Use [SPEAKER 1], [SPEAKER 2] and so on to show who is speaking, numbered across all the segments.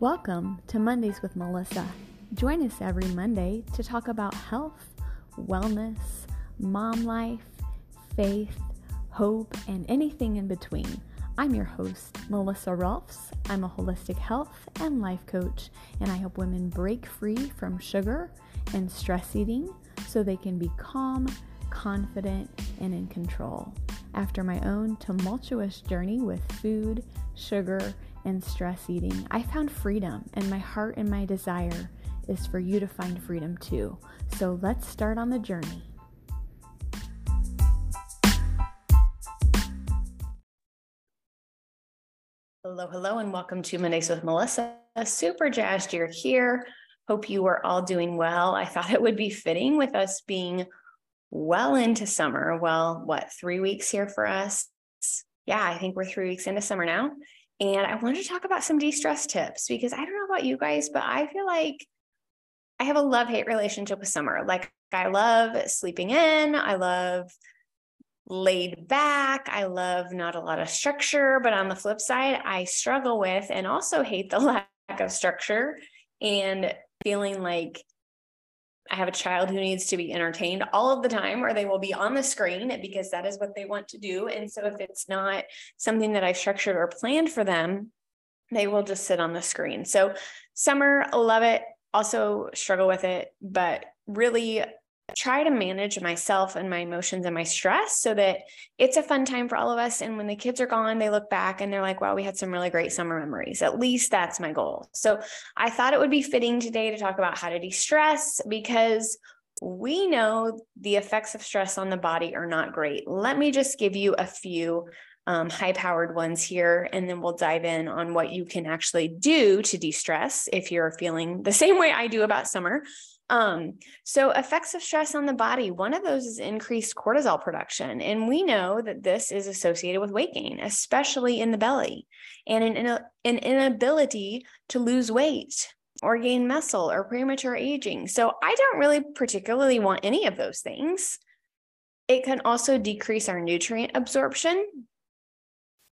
[SPEAKER 1] Welcome to Mondays with Melissa. Join us every Monday to talk about health, wellness, mom life, faith, hope, and anything in between. I'm your host, Melissa Rolfs. I'm a holistic health and life coach, and I help women break free from sugar and stress eating so they can be calm, confident, and in control. After my own tumultuous journey with food, sugar, and stress eating, I found freedom, and my heart and my desire is for you to find freedom too. So let's start on the journey. Hello, hello, and welcome to Mondays with Melissa. Super jazzed you're here. Hope you are all doing well. I thought it would be fitting with us being well into summer. Well, what, three weeks here for us? Yeah, I think we're three weeks into summer now. And I wanted to talk about some de stress tips because I don't know about you guys, but I feel like I have a love hate relationship with summer. Like, I love sleeping in, I love laid back, I love not a lot of structure. But on the flip side, I struggle with and also hate the lack of structure and feeling like I have a child who needs to be entertained all of the time, or they will be on the screen because that is what they want to do. And so, if it's not something that I've structured or planned for them, they will just sit on the screen. So, summer, love it. Also, struggle with it, but really try to manage myself and my emotions and my stress so that it's a fun time for all of us. And when the kids are gone, they look back and they're like, wow, we had some really great summer memories. At least that's my goal. So I thought it would be fitting today to talk about how to de stress because we know the effects of stress on the body are not great. Let me just give you a few um, high powered ones here, and then we'll dive in on what you can actually do to de stress if you're feeling the same way I do about summer. Um, so effects of stress on the body, one of those is increased cortisol production. And we know that this is associated with weight gain, especially in the belly, and an, an inability to lose weight or gain muscle or premature aging. So I don't really particularly want any of those things. It can also decrease our nutrient absorption.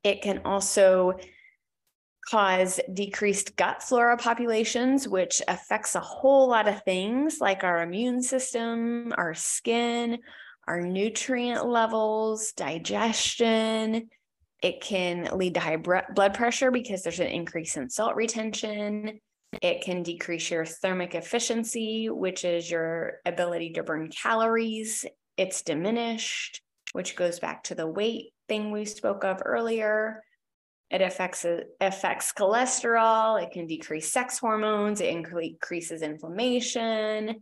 [SPEAKER 1] It can also cause decreased gut flora populations, which affects a whole lot of things like our immune system, our skin, our nutrient levels, digestion. It can lead to high blood pressure because there's an increase in salt retention. It can decrease your thermic efficiency, which is your ability to burn calories. It's diminished, which goes back to the weight thing we spoke of earlier. It affects uh, affects cholesterol. It can decrease sex hormones. It increases inflammation.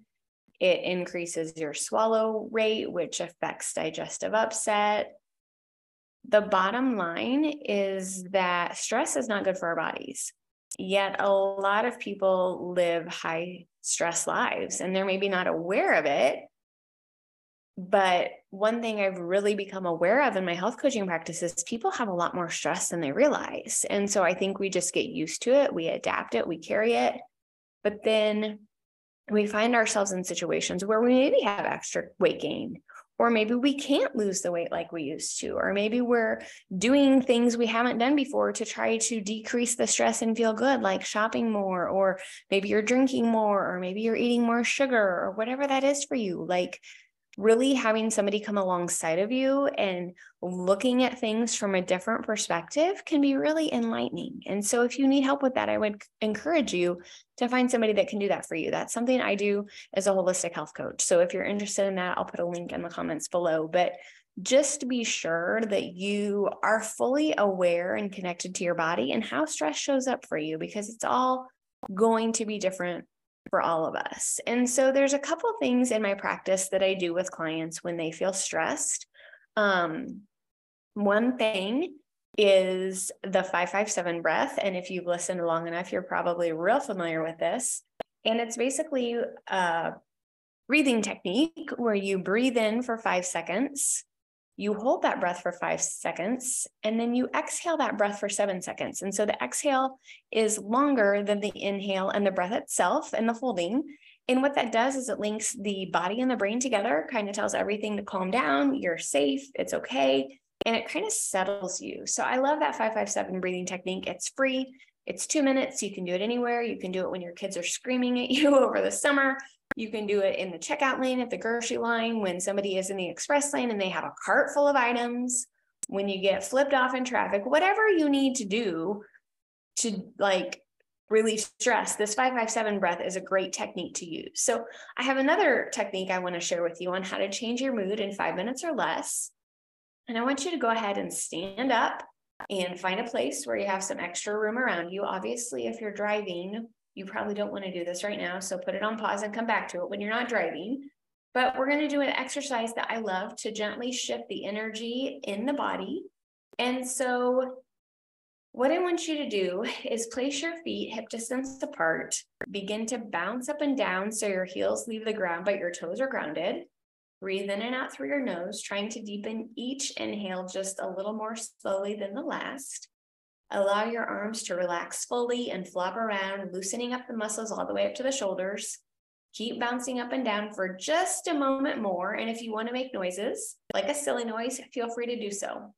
[SPEAKER 1] It increases your swallow rate, which affects digestive upset. The bottom line is that stress is not good for our bodies. Yet a lot of people live high stress lives and they're maybe not aware of it but one thing I've really become aware of in my health coaching practice is people have a lot more stress than they realize. And so I think we just get used to it, we adapt it, we carry it. But then we find ourselves in situations where we maybe have extra weight gain, or maybe we can't lose the weight like we used to, or maybe we're doing things we haven't done before to try to decrease the stress and feel good, like shopping more, or maybe you're drinking more, or maybe you're eating more sugar, or whatever that is for you. Like, really having somebody come alongside of you and looking at things from a different perspective can be really enlightening. And so, if you need help with that, I would encourage you to find somebody that can do that for you. That's something I do as a holistic health coach. So, if you're interested in that, I'll put a link in the comments below. But just be sure that you are fully aware and connected to your body and how stress shows up for you because it's all going to be different for all of us. And so there's a couple things in my practice that I do with clients when they feel stressed. Um, one thing is the 557 breath. And if you've listened long enough, you're probably real familiar with this. And it's basically a breathing technique where you breathe in for five seconds, you hold that breath for five seconds and then you exhale that breath for seven seconds. And so the exhale is longer than the inhale and the breath itself and the holding. And what that does is it links the body and the brain together, kind of tells everything to calm down, you're safe, it's okay. And it kind of settles you. So I love that 557 breathing technique. It's free. It's two minutes. You can do it anywhere. You can do it when your kids are screaming at you over the summer. You can do it in the checkout lane at the grocery line when somebody is in the express lane and they have a cart full of items. When you get flipped off in traffic, whatever you need to do to like relieve stress, this 557 breath is a great technique to use. So, I have another technique I want to share with you on how to change your mood in five minutes or less. And I want you to go ahead and stand up and find a place where you have some extra room around you. Obviously, if you're driving, you probably don't want to do this right now. So, put it on pause and come back to it when you're not driving. But we're going to do an exercise that I love to gently shift the energy in the body. And so, what I want you to do is place your feet hip distance apart, begin to bounce up and down so your heels leave the ground, but your toes are grounded. Breathe in and out through your nose, trying to deepen each inhale just a little more slowly than the last. Allow your arms to relax fully and flop around, loosening up the muscles all the way up to the shoulders. Keep bouncing up and down for just a moment more. And if you want to make noises, like a silly noise, feel free to do so.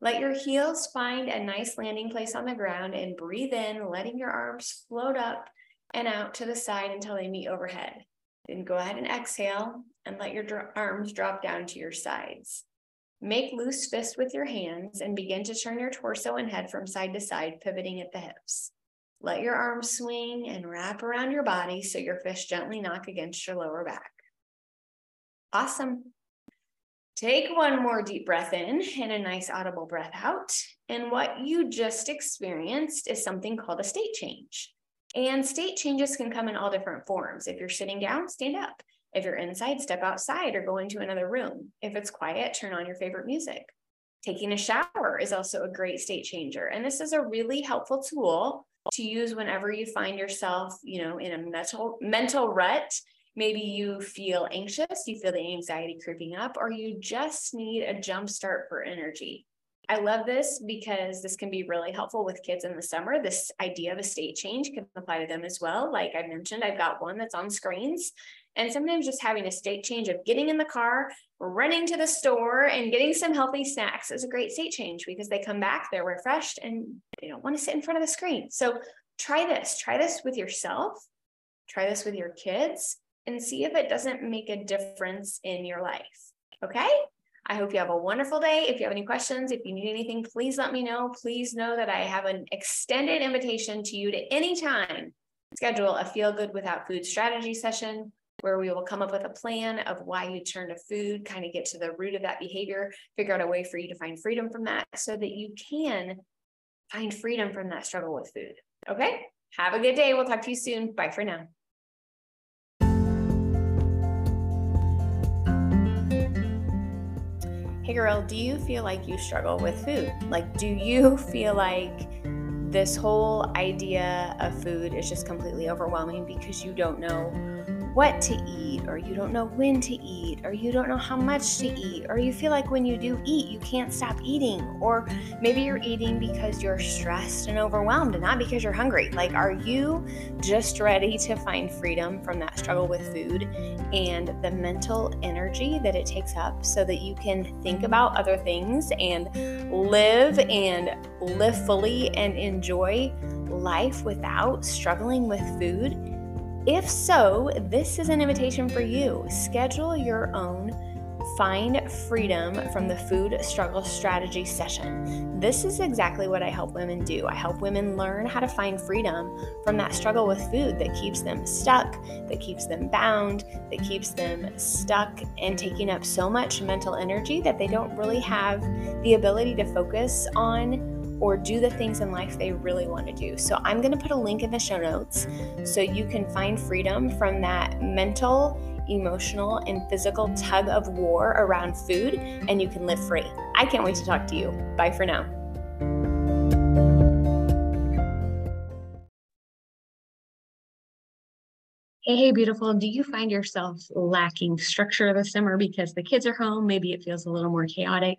[SPEAKER 1] Let your heels find a nice landing place on the ground and breathe in, letting your arms float up and out to the side until they meet overhead. Then go ahead and exhale and let your dr- arms drop down to your sides. Make loose fists with your hands and begin to turn your torso and head from side to side, pivoting at the hips. Let your arms swing and wrap around your body so your fists gently knock against your lower back. Awesome. Take one more deep breath in and a nice audible breath out. And what you just experienced is something called a state change. And state changes can come in all different forms. If you're sitting down, stand up. If you're inside, step outside or go into another room. If it's quiet, turn on your favorite music. Taking a shower is also a great state changer. And this is a really helpful tool to use whenever you find yourself, you know, in a mental mental rut maybe you feel anxious, you feel the anxiety creeping up, or you just need a jump start for energy. I love this because this can be really helpful with kids in the summer. This idea of a state change can apply to them as well. Like I mentioned, I've got one that's on screens. And sometimes just having a state change of getting in the car, running to the store, and getting some healthy snacks is a great state change because they come back, they're refreshed, and they don't want to sit in front of the screen. So try this. Try this with yourself. Try this with your kids and see if it doesn't make a difference in your life. Okay. I hope you have a wonderful day. If you have any questions, if you need anything, please let me know. Please know that I have an extended invitation to you to anytime schedule a feel good without food strategy session where we will come up with a plan of why you turn to food, kind of get to the root of that behavior, figure out a way for you to find freedom from that so that you can find freedom from that struggle with food. Okay. Have a good day. We'll talk to you soon. Bye for now. Hey girl, do you feel like you struggle with food? Like, do you feel like this whole idea of food is just completely overwhelming because you don't know what to eat, or you don't know when to eat, or you don't know how much to eat, or you feel like when you do eat, you can't stop eating, or maybe you're eating because you're stressed and overwhelmed and not because you're hungry. Like, are you just ready to find freedom from that struggle with food and the mental energy that it takes up so that you can think about other things and live and live fully and enjoy life without struggling with food? If so, this is an invitation for you. Schedule your own Find Freedom from the Food Struggle Strategy session. This is exactly what I help women do. I help women learn how to find freedom from that struggle with food that keeps them stuck, that keeps them bound, that keeps them stuck and taking up so much mental energy that they don't really have the ability to focus on or do the things in life they really want to do. So I'm going to put a link in the show notes so you can find freedom from that mental, emotional, and physical tug of war around food and you can live free. I can't wait to talk to you. Bye for now. Hey, hey, beautiful. Do you find yourself lacking structure this summer because the kids are home? Maybe it feels a little more chaotic.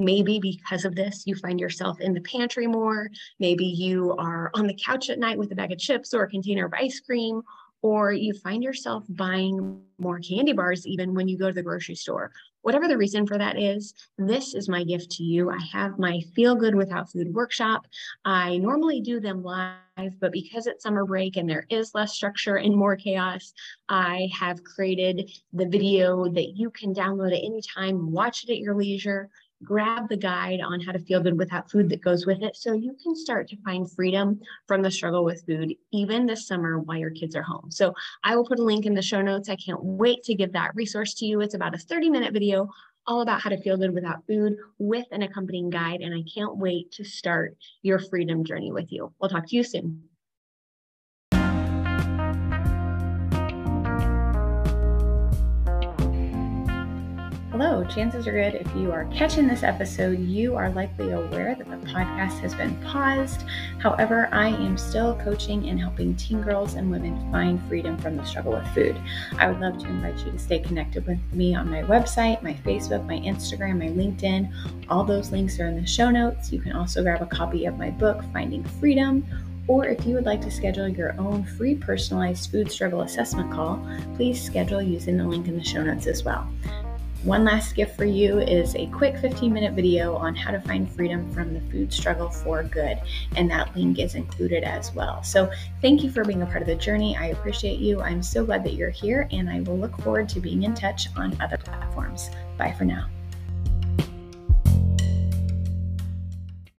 [SPEAKER 1] Maybe because of this, you find yourself in the pantry more. Maybe you are on the couch at night with a bag of chips or a container of ice cream, or you find yourself buying more candy bars even when you go to the grocery store. Whatever the reason for that is, this is my gift to you. I have my Feel Good Without Food workshop. I normally do them live, but because it's summer break and there is less structure and more chaos, I have created the video that you can download at any time, watch it at your leisure grab the guide on how to feel good without food that goes with it so you can start to find freedom from the struggle with food even this summer while your kids are home. So I will put a link in the show notes. I can't wait to give that resource to you. It's about a 30 minute video all about how to feel good without food with an accompanying guide. And I can't wait to start your freedom journey with you. We'll talk to you soon. Hello, chances are good if you are catching this episode, you are likely aware that the podcast has been paused. However, I am still coaching and helping teen girls and women find freedom from the struggle with food. I would love to invite you to stay connected with me on my website, my Facebook, my Instagram, my LinkedIn. All those links are in the show notes. You can also grab a copy of my book, Finding Freedom. Or if you would like to schedule your own free personalized food struggle assessment call, please schedule using the link in the show notes as well. One last gift for you is a quick 15 minute video on how to find freedom from the food struggle for good, and that link is included as well. So, thank you for being a part of the journey. I appreciate you. I'm so glad that you're here, and I will look forward to being in touch on other platforms. Bye for now.